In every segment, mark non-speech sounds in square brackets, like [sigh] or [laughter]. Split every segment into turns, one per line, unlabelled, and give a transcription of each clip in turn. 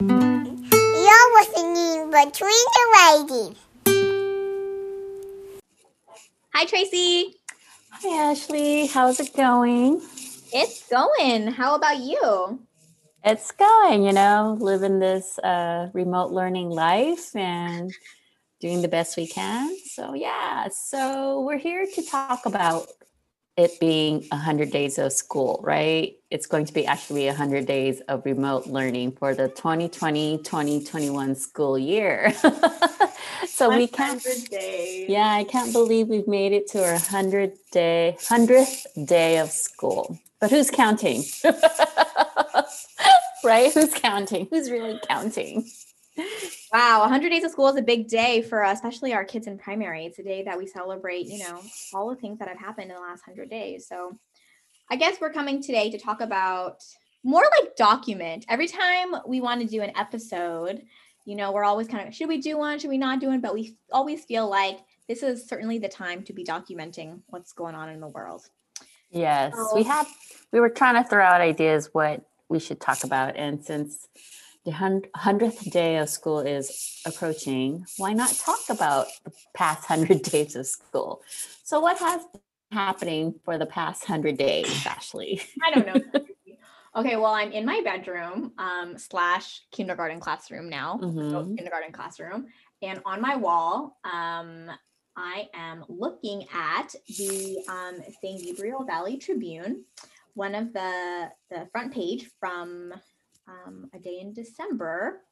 You're listening between the ladies.
Hi, Tracy.
Hi, Ashley. How's it going?
It's going. How about you?
It's going, you know, living this uh, remote learning life and doing the best we can. So, yeah, so we're here to talk about it being 100 days of school, right? It's going to be actually 100 days of remote learning for the 2020 2021 school year. [laughs] so we can't
days.
Yeah, I can't believe we've made it to our 100 day 100th day of school. But who's counting? [laughs] right? Who's counting? Who's really counting?
Wow, 100 days of school is a big day for us, especially our kids in primary. It's a day that we celebrate, you know, all the things that have happened in the last 100 days. So I guess we're coming today to talk about more like document. Every time we want to do an episode, you know, we're always kind of should we do one, should we not do one? But we always feel like this is certainly the time to be documenting what's going on in the world.
Yes,
So-
we had we were trying to throw out ideas what we should talk about and since the 100th day of school is approaching, why not talk about the past [laughs] 100 days of school? So what has been happening for the past 100 days, Ashley?
I don't know. [laughs] okay, well, I'm in my bedroom um, slash kindergarten classroom now. so
Mhm.
kindergarten classroom. And on my wall, um, I am looking at the um, San Gabriel Valley Tribune, one of the the front page from um, a day in December.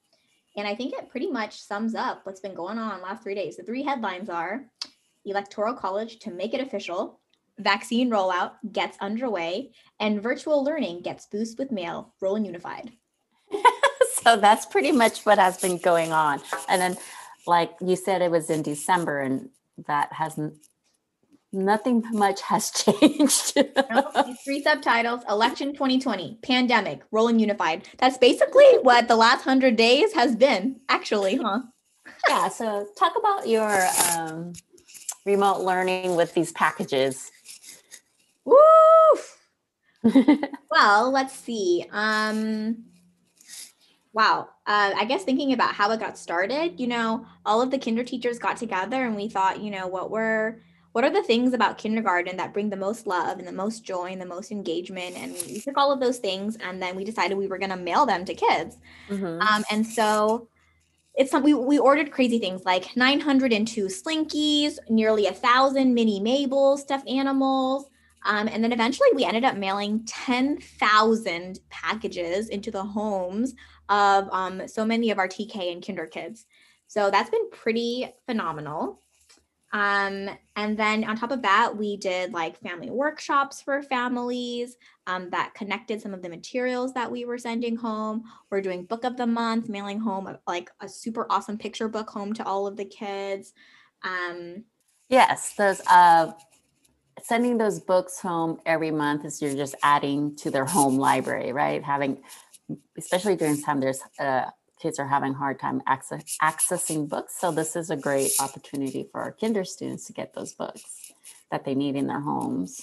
And I think it pretty much sums up what's been going on last three days. The three headlines are Electoral College to make it official, vaccine rollout gets underway, and virtual learning gets boost with mail, Rowland Unified. [laughs]
so that's pretty much what has been going on. And then, like you said, it was in December, and that hasn't, nothing [laughs] much has changed.
Nope, three subtitles election 2020 pandemic Rowland unified that's basically what the last 100 days has been actually huh [laughs]
yeah. So, talk about your um, remote learning with these packages.
Woo! [laughs] well let's see um wow uh, i guess thinking about how it got started you know all of the kinder teachers got together and we thought you know what were what are the things about kindergarten that bring the most love and the most joy and the most engagement and we took all of those things and then we decided we were going to mail them to kids
Mhm.
Um, and so it's some, we, we ordered crazy things like 902 slinkies, nearly a thousand mini Mabel stuffed animals. Um, and then eventually we ended up mailing 10,000 packages into the homes of um, so many of our TK and kinder kids. So that's been pretty phenomenal. Um, and then on top of that, we did like family workshops for families um, that connected some of the materials that we were sending home. We're doing book of the month, mailing home like a super awesome picture book home to all of the kids. Um,
Yes, those uh, sending those books home every month is you're just adding to their home library, right? Having, especially during time, there's uh, kids are having a hard time access, accessing books. So this is a great opportunity for our kinder students to get those books that they need in their homes.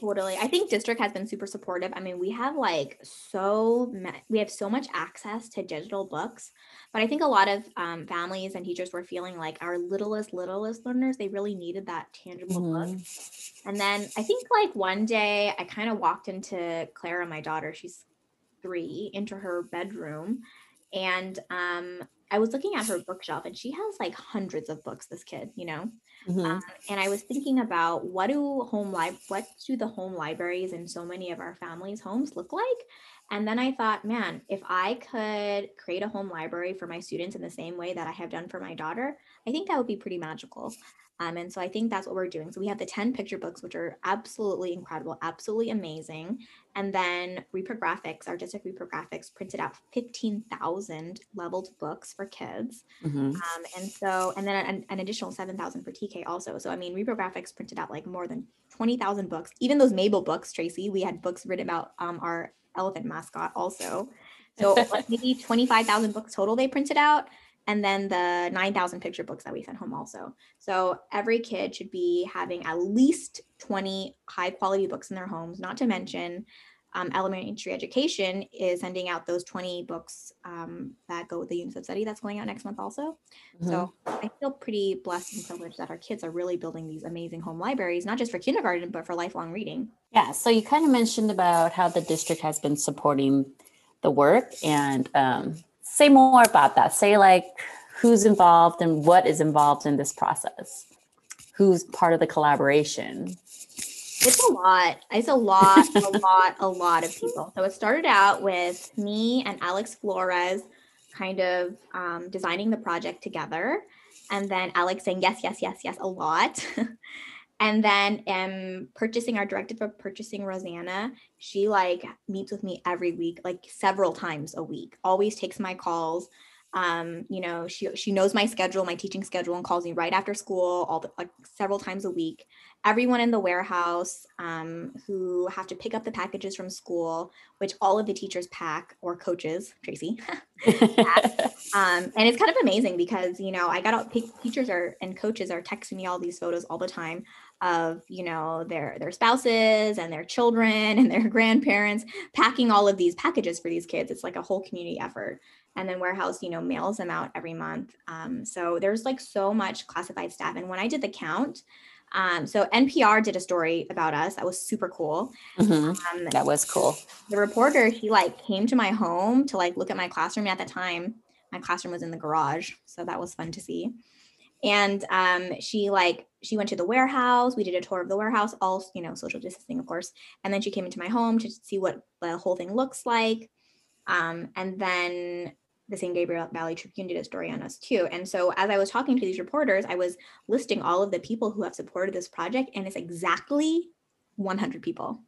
Totally. I think district has been super supportive. I mean, we have like so we have so much access to digital books, but I think a lot of um, families and teachers were feeling like our littlest littlest learners they really needed that tangible book.
Mhm.
And then I think like one day I kind of walked into Clara, my daughter, she's three, into her bedroom. And um, I was looking at her bookshelf and she has like hundreds of books, this kid, you know?
Mhm.
Um, and I was thinking about what do home li- what do the home libraries in so many of our families' homes look like? And then I thought, man, if I could create a home library for my students in the same way that I have done for my daughter, I think that would be pretty magical. Um, and so I think that's what we're doing. So we have the 10 picture books, which are absolutely incredible, absolutely amazing. And then reprographics, our district reprographics printed out 15,000 leveled books for kids.
Mhm.
Um, and so, and then an, an additional 7,000 for TK also. So, I mean, reprographics printed out like more than 20,000 books. Even those Mabel books, Tracy, we had books written about um, our elephant mascot also. So, [laughs] like maybe 25,000 books total they printed out. And then the 9,000 picture books that we sent home also. So, every kid should be having at least 20 high quality books in their homes, not to mention um, elementary education is sending out those 20 books um, that go with the units of study that's going out next month also.
Mhm.
So I feel pretty blessed and privileged that our kids are really building these amazing home libraries, not just for kindergarten, but for lifelong reading.
Yeah, so you kind of mentioned about how the district has been supporting the work and um, say more about that. Say like who's involved and what is involved in this process. Who's part of the collaboration?
It's a lot. It's a lot, a lot, a lot of people. So it started out with me and Alex Flores kind of um, designing the project together. And then Alex saying yes, yes, yes, yes, a lot. [laughs] and then um, purchasing our director of purchasing, Rosanna, she like meets with me every week, like several times a week, always takes my calls. Um, you know, she she knows my schedule, my teaching schedule, and calls me right after school, all the like several times a week everyone in the warehouse um, who have to pick up the packages from school, which all of the teachers pack or coaches, Tracy. [laughs] [laughs] um, and it's kind of amazing because, you know, I got all teachers are and coaches are texting me all these photos all the time of, you know, their their spouses and their children [laughs] and their grandparents packing all of these packages for these kids. It's like a whole community effort and then warehouse you know mails them out every month um, so there's like so much classified staff and when i did the count um, so NPR did a story about us that was super cool.
Mhm,
Um,
That was cool.
the reporter he like came to my home to like look at my classroom. At the time, my classroom was in the garage, so that was fun to see. And um, she like she went to the warehouse. We did a tour of the warehouse, all you know, social distancing, of course. And then she came into my home to see what the whole thing looks like. Um, and then the San Gabriel Valley Tribune did a story on us too. And so as I was talking to these reporters, I was listing all of the people who have supported this project, and it's exactly 100 people.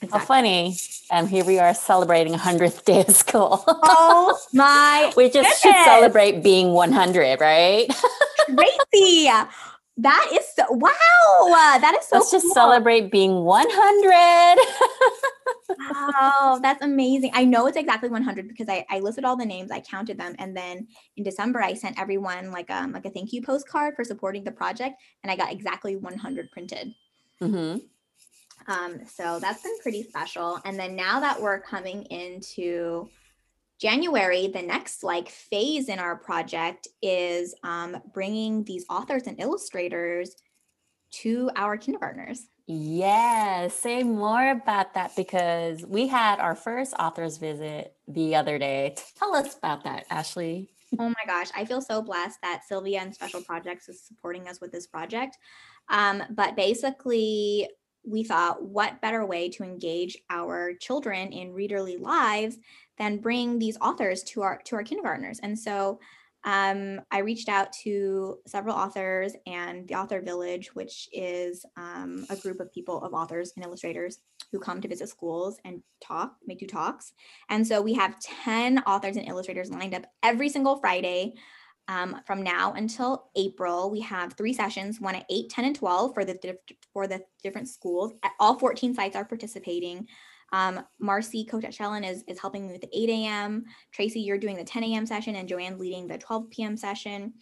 How
Exactly.
funny. And here we are celebrating 100th day of school.
Oh my [laughs]
we just should celebrate being 100, right? [laughs]
Tracy. That is so wow. That is so
Let's just
cool.
celebrate being 100.
Wow, [laughs] that's amazing. I know it's exactly 100 because I, I listed all the names, I counted them, and then in December I sent everyone like um like a thank you postcard for supporting the project, and I got exactly 100 printed.
hmm
Um, so that's been pretty special. And then now that we're coming into January, the next like phase in our project is um, bringing these authors and illustrators to our kindergartners.
Yes, say more about that because we had our first author's visit the other day. Tell us about that, Ashley.
Oh my gosh, I feel so blessed that Sylvia and Special Projects is supporting us with this project. Um, but basically, we thought, what better way to engage our children in readerly lives than bring these authors to our to our kindergartners? And so, um, I reached out to several authors and the Author Village, which is um, a group of people of authors and illustrators who come to visit schools and talk, make do talks. And so we have 10 authors and illustrators lined up every single Friday um, from now until April. We have three sessions, one at 8, 10, and 12 for the, for the different schools. All 14 sites are participating. Um, Marcy, coach at Shelyn, is, is helping me with the 8 a.m. Tracy, you're doing the 10 a.m. session, and Joanne leading the 12 p.m. session.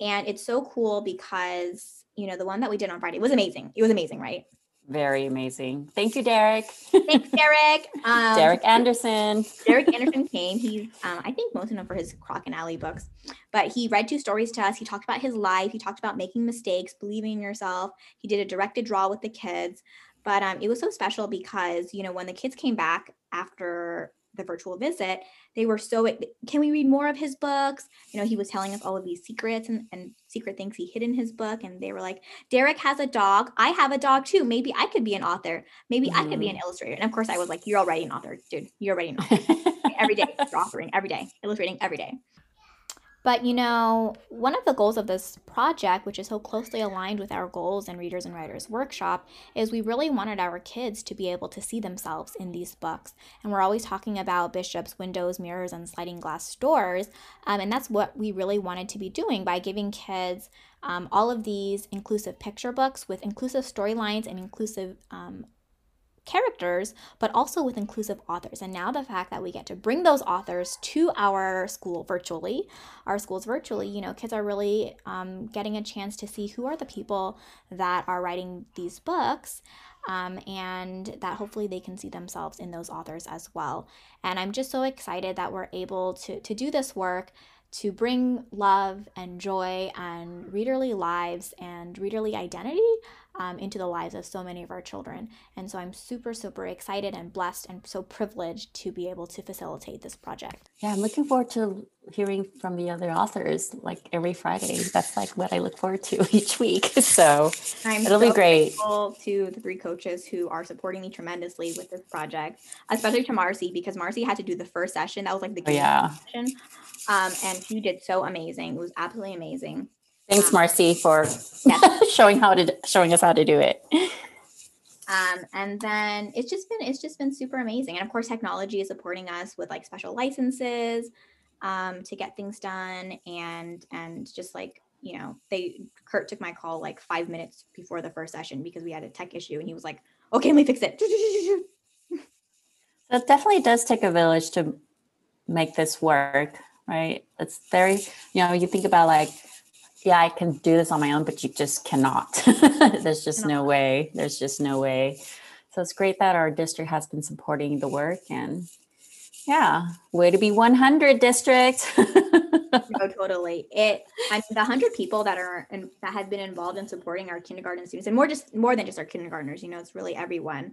And it's so cool because, you know, the one that we did on Friday was amazing. It was amazing, right?
Very amazing. Thank you, Derek.
Thanks, Derek. [laughs] Um,
Derek Anderson.
Derek Anderson [laughs] came. He's, um, I think, most known for his Croc and Ally books, but he read two stories to us. He talked about his life. He talked about making mistakes, believing in yourself. He did a directed draw with the kids, but um, it was so special because you know when the kids came back after the virtual visit, they were so. Can we read more of his books? You know, he was telling us all of these secrets and, and secret things he hid in his book, and they were like, "Derek has a dog. I have a dog too. Maybe I could be an author. Maybe I could be an illustrator." And of course, I was like, "You're already an author, dude. You're already an author." [laughs] every day, you're authoring every day, illustrating every day. But you know, one of the goals of this project, which is so closely aligned with our goals in Readers and Writers Workshop, is we really wanted our kids to be able to see themselves in these books. And we're always talking about Bishop's windows, mirrors, and sliding glass doors. Um, and that's what we really wanted to be doing by giving kids um, all of these inclusive picture books with inclusive storylines and inclusive um, characters, but also with inclusive authors. And now the fact that we get to bring those authors to our school virtually, our schools virtually, you know, kids are really um, getting a chance to see who are the people that are writing these books. um, and that hopefully they can see themselves in those authors as well. And I'm just so excited that we're able to, to do this work to bring love and joy and readerly lives and readerly identity um, into the lives of so many of our children. And so I'm super, super excited and blessed and so privileged to be able to facilitate this project.
Yeah, I'm looking forward to hearing from the other authors like every Friday. That's like what I look forward to [laughs] each week. [laughs] So
I'm
it'll
so
be great.
grateful to the three coaches who are supporting me tremendously with this project, especially to Marcy because Marcy had to do the first session. That was like the
Oh, yeah.
session. Um, and she did so amazing. It was absolutely amazing.
Thanks, Marcy, for
Yes. [laughs]
showing how to showing us how to do it.
um, and then it's just been it's just been super amazing and of course technology is supporting us with like special licenses um, to get things done and and just like you know they kurt took my call like five minutes before the first session because we had a tech issue and he was like okay let me fix it [laughs]
So it definitely does take a village to make this work, right? It's very, you know, you think about like, yeah, I can do this on my own, but you just cannot. [laughs] There's just no way. There's just no way. So it's great that our district has been supporting the work and yeah, way to be 100 district. [laughs]
no totally it I mean, the 100 people that are and that have been involved in supporting our kindergarten students and more just more than just our kindergartners you know it's really everyone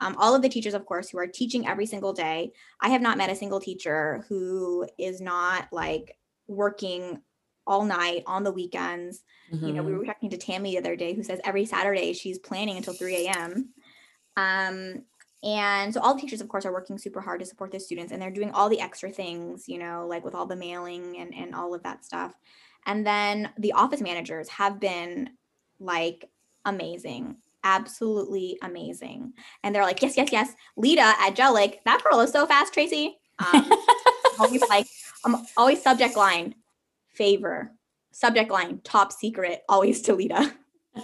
um, all of the teachers of course who are teaching every single day i have not met a single teacher who is not like working all night on the weekends. You know we
Mhm.
were talking to tammy the other day who says every saturday she's planning until 3 a.m um, and so all the teachers of course are working super hard to support their students and they're doing all the extra things you know like with all the mailing and, and all of that stuff. And then the office managers have been like amazing absolutely amazing. And they're like yes yes yes lita at Jellick, that pearl is so fast tracy. Um, [laughs] always like i'm always subject line favor subject line top secret always to lita [laughs]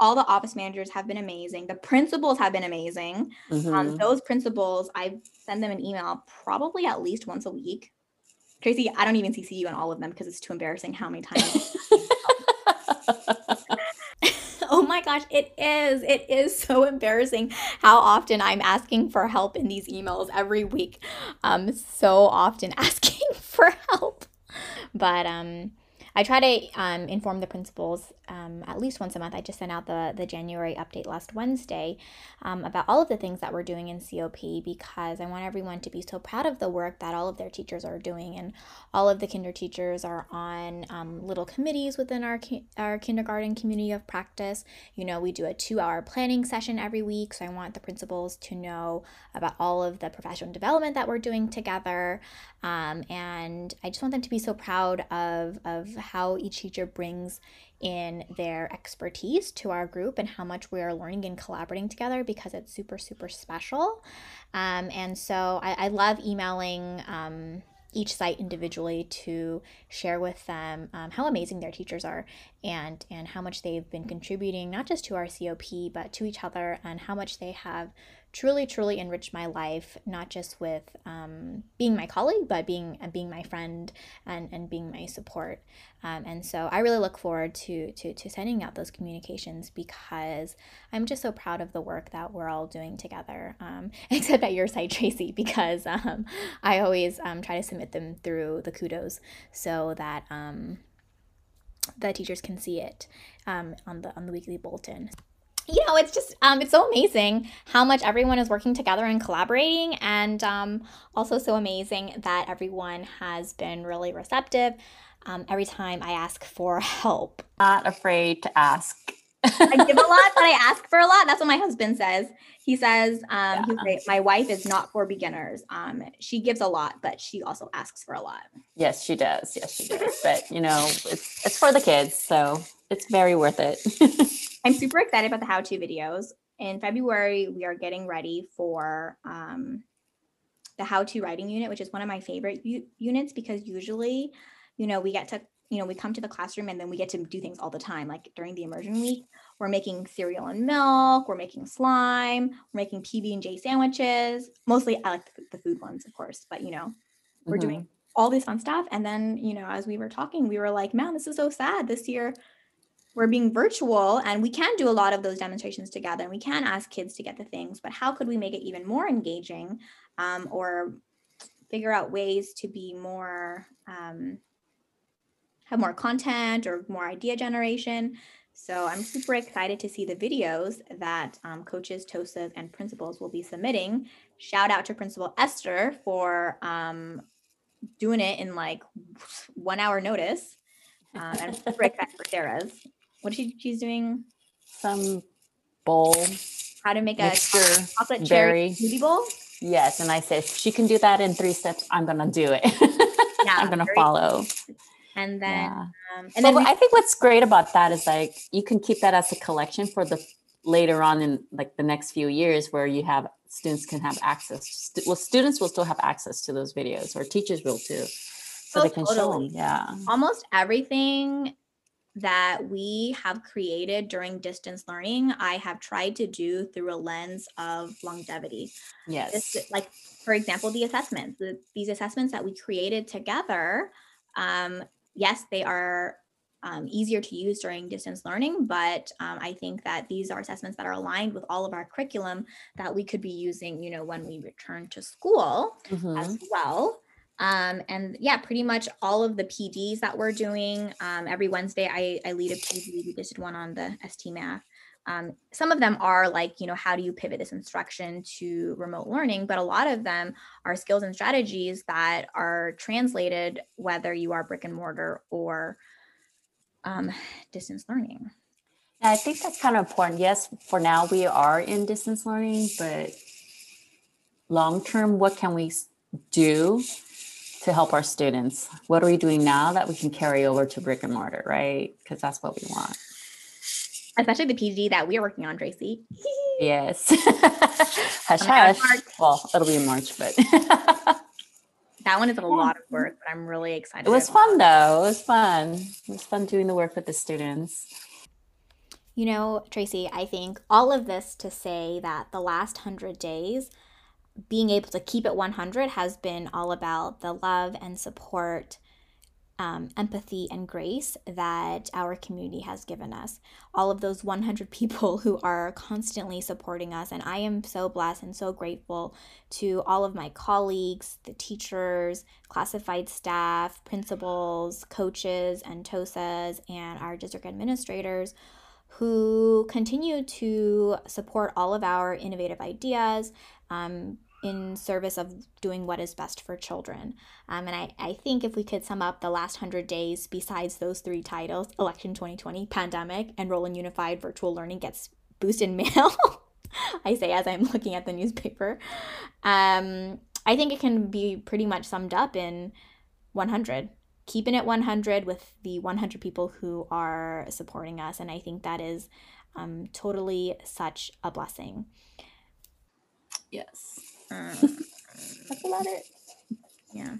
all the office managers have been amazing. The principals have been amazing. Um,
Mhm.
those principals i send them an email probably at least once a week. Tracy i don't even cc you on all of them because it's too embarrassing how many times [laughs] oh my gosh it is. It is so embarrassing how often i'm asking for help in these emails every week. Um so often [laughs] asking for [laughs] help. But um I try to um, inform the principals um, at least once a month. I just sent out the the January update last Wednesday um, about all of the things that we're doing in COP because I want everyone to be so proud of the work that all of their teachers are doing, and all of the kinder teachers are on um, little committees within our ki- our kindergarten community of practice. You know, we do a two hour planning session every week, so I want the principals to know about all of the professional development that we're doing together. Um, and I just want them to be so proud of, of how each teacher brings in their expertise to our group and how much we are learning and collaborating together because it's super, super special. Um, and so I, I love emailing um, each site individually to share with them um, how amazing their teachers are and and how much they've been contributing not just to our COP but to each other and how much they have truly truly enriched my life not just with um, being my colleague but being uh, being my friend and and being my support. Um, and so I really look forward to, to to sending out those communications because I'm just so proud of the work that we're all doing together um, [laughs] except at your site Tracy because um, I always um, try to submit them through the kudos so that um, the teachers can see it on the on the weekly bulletin you know it's just um, it's so amazing how much everyone is working together and collaborating and um, also so amazing that everyone has been really receptive um, every time i ask for help.
Not afraid to ask.
i give a lot but i [laughs] ask for a lot. That's what my husband says. He says um, he's like, my wife is not for beginners. Um, she gives a lot but she also asks for a lot.
Yes, she does. Yes, she does. But you know, it's it's for the kids, so it's very worth it. [laughs]
I'm super excited about the how to videos. In February, we are getting ready for um, the how to writing unit, which is one of my favorite u- units because usually, you know, we get to, you know, we come to the classroom and then we get to do things all the time. Like during the immersion week, we're making cereal and milk, we're making slime, we're making PB and J sandwiches. Mostly, I like the, the food ones, of course, but you know, we're
Mhm.
doing all this fun stuff. And then, you know, as we were talking, we were like, man, this is so sad. This year, we're being virtual and we can do a lot of those demonstrations together and we can ask kids to get the things, but how could we make it even more engaging um, or figure out ways to be more, um, have more content or more idea generation? So I'm super excited to see the videos that um, coaches, TOSAs, and principals will be submitting. Shout out to Principal Esther for um, doing it in like one hour notice. Um, and I'm super [laughs] excited for Sarah's. What she she's doing?
Some bowl
How to make a
mixture.
chocolate cherry
berry.
smoothie bowl?
Yes, and I said she can do that in three steps. I'm gonna do it. [laughs]
Yeah,
I'm gonna follow.
And then,
Yeah.
um, and then
then I think what's great about that is like you can keep that as a collection for the later on in like the next few years where you have students can have access. Stu- well, students will still have access to those videos, or teachers will too, so
Oh,
they can show them. Yeah.
almost everything that we have created during distance learning, I have tried to do through a lens of longevity.
Yes.
this like for example the assessments the, these assessments that we created together um, yes they are um, easier to use during distance learning but um, i think that these are assessments that are aligned with all of our curriculum that we could be using you know when we return to school
Mhm.
as well. Um, and yeah, pretty much all of the PDs that we're doing. Um, every Wednesday, I, I lead a PD. We just did one on the ST Math. Um, some of them are like, you know, how do you pivot this instruction to remote learning? But a lot of them are skills and strategies that are translated whether you are brick and mortar or um, distance learning.
I think that's kind of important. Yes, for now we are in distance learning, but long term, what can we do to help our students? What are we doing now that we can carry over to brick and mortar, right? Because that's what we want.
Especially the PD that we are working on, Tracy. [laughs]
Yes. [laughs] hush, hush. Well, it'll be in March, but [laughs]
That one is a lot of work, but I'm really excited.
it was
about
fun though. It was fun. It was fun doing the work with the students.
You know, Tracy, I think all of this to say that the last 100 days, being able to keep it 100 has been all about the love and support, um, empathy, and grace that our community has given us. All of those 100 [laughs] people who are constantly supporting us. And I am so blessed and so grateful to all of my colleagues, the teachers, classified staff, principals, coaches, and TOSAs, and our district administrators who continue to support all of our innovative ideas um, in service of doing what is best for children. Um, and I, I think if we could sum up the last 100 days, besides those three titles election 2020, pandemic, and Rowland Unified Virtual Learning gets boosted [laughs] mail. I say as I'm looking at the newspaper. Um, I think it can be pretty much summed up in 100 keeping it 100 with the 100 people who are supporting us. And I think that is um, totally such a blessing.
Yes.
Mm.
That's about it.
Yeah.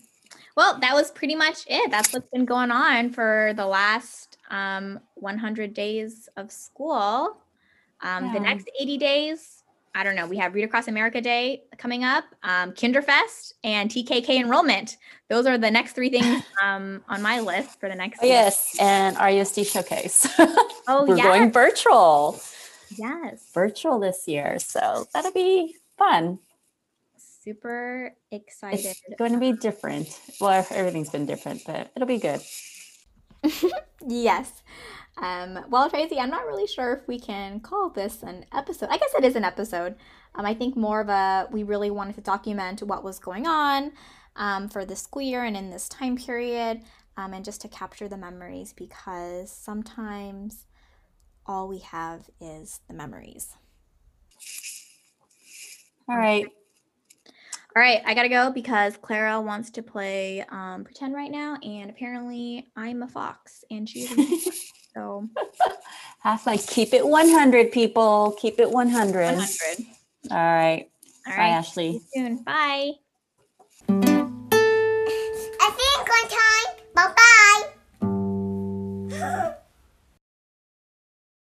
Well, that was pretty much it. That's what's been going on for the last um, 100 days of school. Um, The next 80 days, I don't know. We have Read Across America Day coming up, um, Kinderfest, and TKK enrollment. Those are the next three things [laughs] um, on my list for the next.
Oh, yes. And RUSD Showcase.
Oh, yeah. [laughs]
We're
yes.
going virtual.
yes.
Virtual this year. So that'll be fun.
Super excited.
It's going to be different. Well, everything's been different, but it'll be good. [laughs]
Yes. Um, well, Tracy, I'm not really sure if we can call this an episode. I guess it is an episode. Um, I think more of a, we really wanted to document what was going on um, for the school year and in this time period, um, and just to capture the memories because sometimes all we have is the memories.
All right.
All right, I gotta go because Clara wants to play um, pretend right now, and apparently I'm a fox and she's a fox. [laughs] so [laughs]
Have like Keep it 100, people. Keep it 100.
100.
All right.
All
Bye,
right,
Ashley.
see you soon. Bye.
I think one time. Bye bye. [gasps] [laughs]